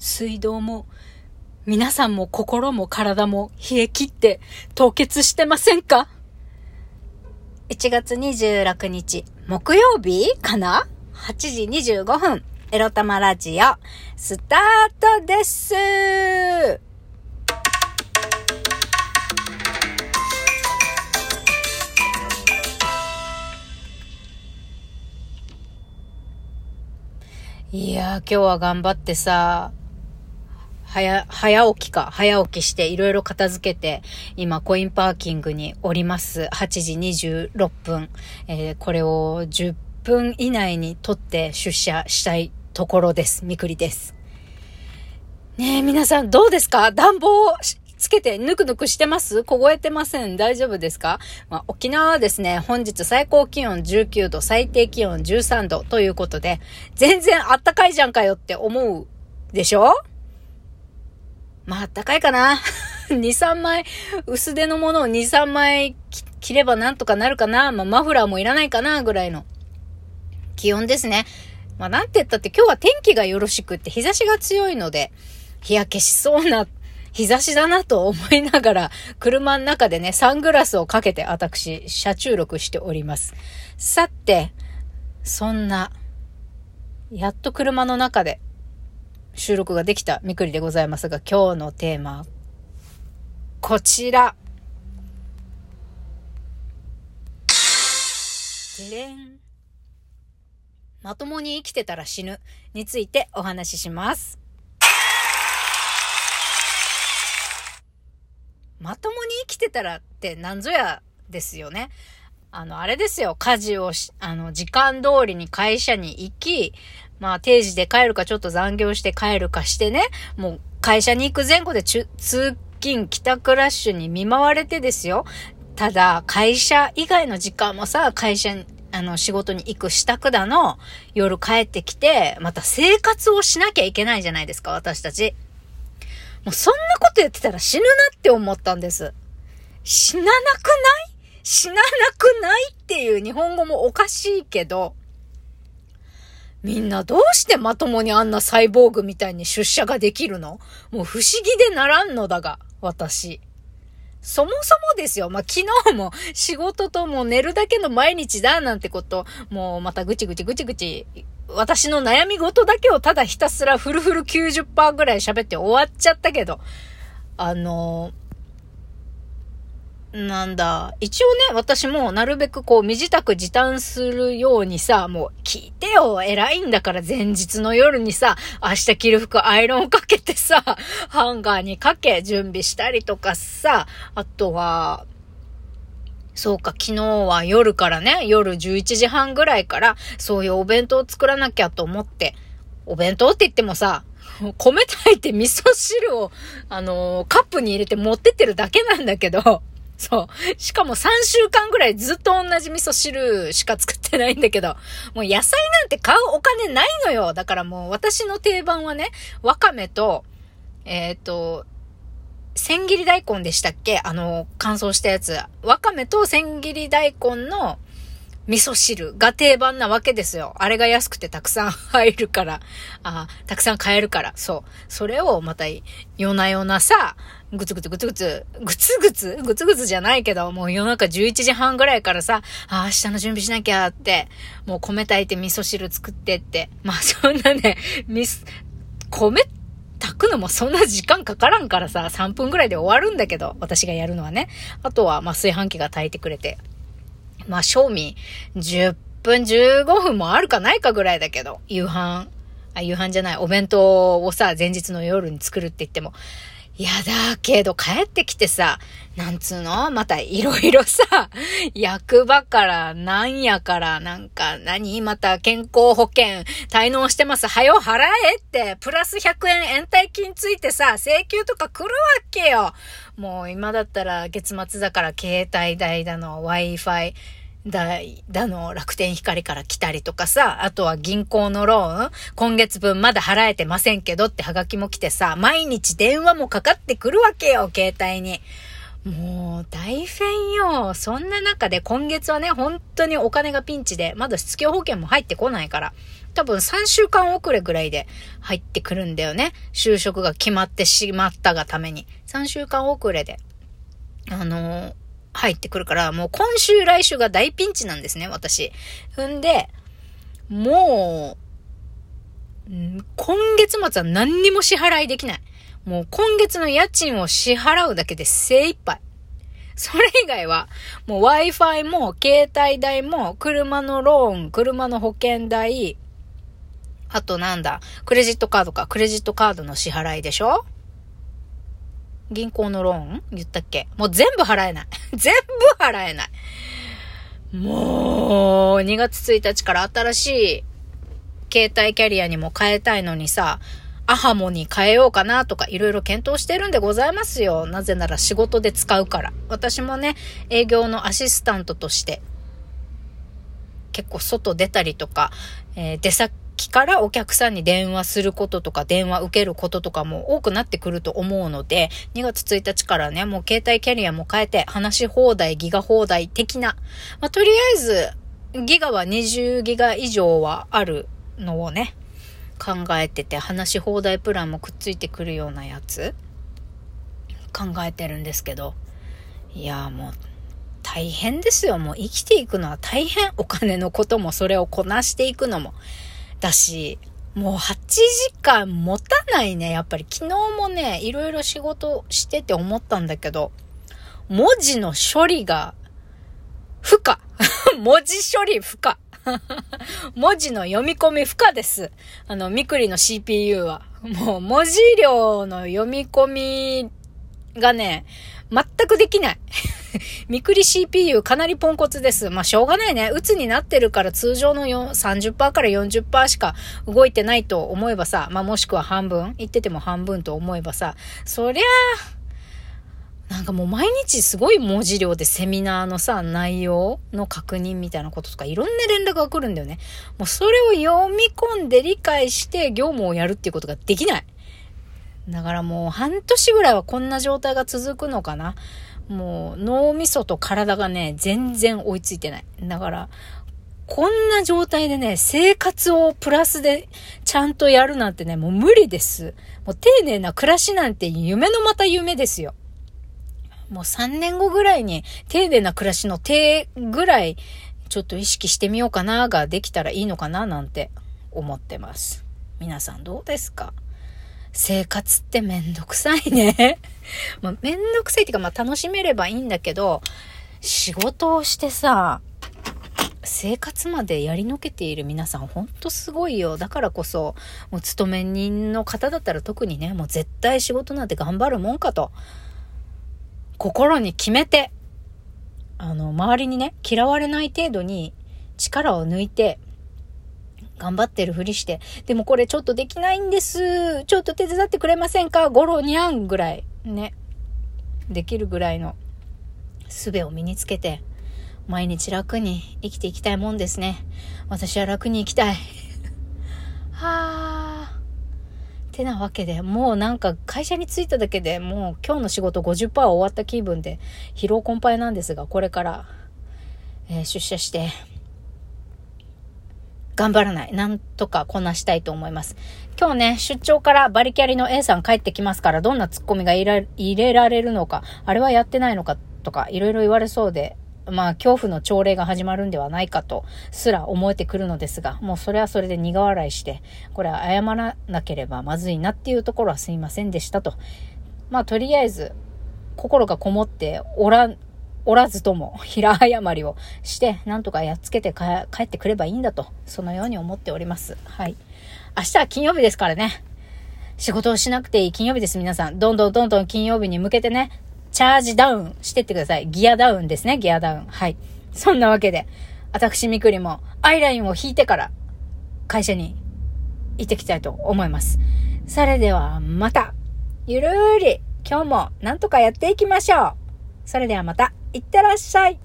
水道も、皆さんも心も体も冷え切って凍結してませんか ?1 月26日、木曜日かな ?8 時25分、エロ玉ラジオ、スタートですいやー、今日は頑張ってさ、早、早起きか、早起きしていろいろ片付けて、今コインパーキングにおります。8時26分。えー、これを10分以内に取って出社したいところです。みくりです。ねえ、皆さんどうですか？暖房つけてぬくぬくしてます？凍えてません？大丈夫ですか？まあ、沖縄はですね、本日最高気温19度、最低気温13度ということで、全然あったかいじゃんかよって思うでしょ？まあ、あったかいかな。2、3枚、薄手のものを2、3枚着ればなんとかなるかな。まあ、マフラーもいらないかな、ぐらいの気温ですね。まあ、なんて言ったって今日は天気がよろしくって日差しが強いので、日焼けしそうな日差しだなと思いながら、車の中でね、サングラスをかけて私、車中録しております。さて、そんな、やっと車の中で収録ができたみくりでございますが、今日のテーマ、こちら。でれん。まともに生きてたら死ぬについてお話しします。まともに生きてたらって何ぞやですよね。あの、あれですよ。家事をし、あの、時間通りに会社に行き、まあ、定時で帰るかちょっと残業して帰るかしてね、もう会社に行く前後で通勤帰宅ラッシュに見舞われてですよ。ただ、会社以外の時間もさ、会社に、あの、仕事に行く支度だの、夜帰ってきて、また生活をしなきゃいけないじゃないですか、私たち。もうそんなことやってたら死ぬなって思ったんです。死ななくない？死ななくないっていう日本語もおかしいけど、みんなどうしてまともにあんなサイボーグみたいに出社ができるの？もう不思議でならんのだが、私。そもそもですよ。まあ、昨日も仕事ともう寝るだけの毎日だなんてこと、もうまたぐちぐちぐちぐち私の悩み事だけをただひたすらフルフル90%ぐらい喋って終わっちゃったけど、あのなんだ、一応ね、私もなるべくこう、身支度時短するようにさ、もう聞いてよ、偉いんだから前日の夜にさ、明日着る服アイロンをかけてさ、ハンガーにかけ準備したりとかさ、あとは、そうか、昨日は夜からね、夜11時半ぐらいから、そういうお弁当を作らなきゃと思って、お弁当って言ってもさ、米炊いて味噌汁を、あのー、カップに入れて持ってってるだけなんだけど、そう。しかも3週間ぐらいずっと同じ味噌汁しか作ってないんだけど、もう野菜なんて買うお金ないのよ。だからもう私の定番はね、わかめと、えっ、ー、と、千切り大根でしたっけ？あの、乾燥したやつ。わかめと千切り大根の味噌汁が定番なわけですよ。あれが安くてたくさん入るから。あたくさん買えるから。そう。それをまた夜な夜なさ、ぐつぐつぐつぐつ、ぐつぐつぐつぐつじゃないけど、もう夜中11時半ぐらいからさ、あ、明日の準備しなきゃって、もう米炊いて味噌汁作ってって。まあそんなね、みす、米炊くのもそんな時間かからんからさ、3分ぐらいで終わるんだけど、私がやるのはね。あとは、まあ、炊飯器が炊いてくれて。まあ、賞味10分15分もあるかないかぐらいだけど、夕飯、あ、夕飯じゃない、お弁当をさ、前日の夜に作るって言っても、いやだけど帰ってきてさ、なんつうの？またいろいろさ、役場からなんやからなんか何？また健康保険滞納してます。はよ払えって、プラス100円延滞金ついてさ、請求とか来るわけよ。もう今だったら月末だから携帯代だの、Wi-Fi、だ、だの、楽天光から来たりとかさ、あとは銀行のローン、今月分まだ払えてませんけどってハガキも来てさ、毎日電話もかかってくるわけよ、携帯に。もう、大変よ。そんな中で今月はね、本当にお金がピンチで、まだ失業保険も入ってこないから。多分3週間遅れぐらいで入ってくるんだよね。就職が決まってしまったがために。3週間遅れで、あのー、入ってくるから、もう今週来週が大ピンチなんですね、私。んんで、もう、今月末は何にも支払いできない。もう今月の家賃を支払うだけで精一杯。それ以外は、もう Wi-Fi も、携帯代も、車のローン、車の保険代、あとなんだ、クレジットカードか、クレジットカードの支払いでしょ銀行のローン言ったっけ？もう全部払えない。全部払えない。もう、2月1日から新しい携帯キャリアにも変えたいのにさ、アハモに変えようかなとかいろいろ検討してるんでございますよ。なぜなら仕事で使うから。私もね、営業のアシスタントとして結構外出たりとか、えー、出先からお客さんに電話することとか、電話受けることとかも多くなってくると思うので、2月1日からね、もう携帯キャリアも変えて、話し放題、ギガ放題的な、まあ、とりあえず、ギガは20ギガ以上はあるのをね、考えてて、話し放題プランもくっついてくるようなやつ、考えてるんですけど、いや、もう、大変ですよ。もう生きていくのは大変。お金のこともそれをこなしていくのも。だし、もう8時間持たないね。やっぱり昨日もね、いろいろ仕事してて思ったんだけど、文字の処理が不可。文字処理不可。文字の読み込み不可です。あの、みくりの CPU は。もう文字量の読み込みがね、全くできない。みくり CPU かなりポンコツです。まあ、しょうがないね。鬱になってるから通常の30%から40%しか動いてないと思えばさ、まあ、もしくは半分言ってても半分と思えばさ、そりゃあ、なんかもう毎日すごい文字量でセミナーのさ、内容の確認みたいなこととかいろんな連絡が来るんだよね。もうそれを読み込んで理解して業務をやるっていうことができない。だからもう半年ぐらいはこんな状態が続くのかな。もう脳みそと体がね、全然追いついてない。だから、こんな状態でね、生活をプラスでちゃんとやるなんてね、もう無理です。もう丁寧な暮らしなんて夢のまた夢ですよ。もう3年後ぐらいに丁寧な暮らしの手ぐらいちょっと意識してみようかなができたらいいのかななんて思ってます。皆さんどうですか？生活ってめんどくさいね。まあ、めんどくさいっていうか、まあ、楽しめればいいんだけど、仕事をしてさ、生活までやりのけている皆さん、ほんとすごいよ。だからこそ、もう勤め人の方だったら特にね、もう絶対仕事なんて頑張るもんかと、心に決めて、あの、周りにね、嫌われない程度に力を抜いて、頑張ってるふりして、でもこれちょっとできないんです。ちょっと手伝ってくれませんか？ゴロニャンぐらい、ね。できるぐらいの術を身につけて、毎日楽に生きていきたいもんですね。私は楽に生きたい。はあ。てなわけで、もうなんか会社に着いただけでもう今日の仕事50%終わった気分で疲労困憊なんですが、これから、えー、出社して、頑張らない。なんとかこなしたいと思います。今日ね、出張からバリキャリの A さん帰ってきますから、どんなツッコミが入れられるのか、あれはやってないのかとか、いろいろ言われそうで、まあ、恐怖の朝礼が始まるんではないかと、すら思えてくるのですが、もうそれはそれで苦笑いして、これは謝らなければまずいなっていうところはすいませんでしたと。まあ、とりあえず、心がこもっておらんおらずとも 平誤りをして、なんとかやっつけて帰ってくればいいんだと、そのように思っております。はい。明日は金曜日ですからね。仕事をしなくていい金曜日です、皆さん。どんどんどんどん金曜日に向けてね、チャージダウンしてってください。ギアダウンですね、ギアダウン。はい。そんなわけで、私みくりもアイラインを引いてから会社に行ってきたいと思います。それではまた、ゆるーり今日もなんとかやっていきましょう。それではまた。いってらっしゃい。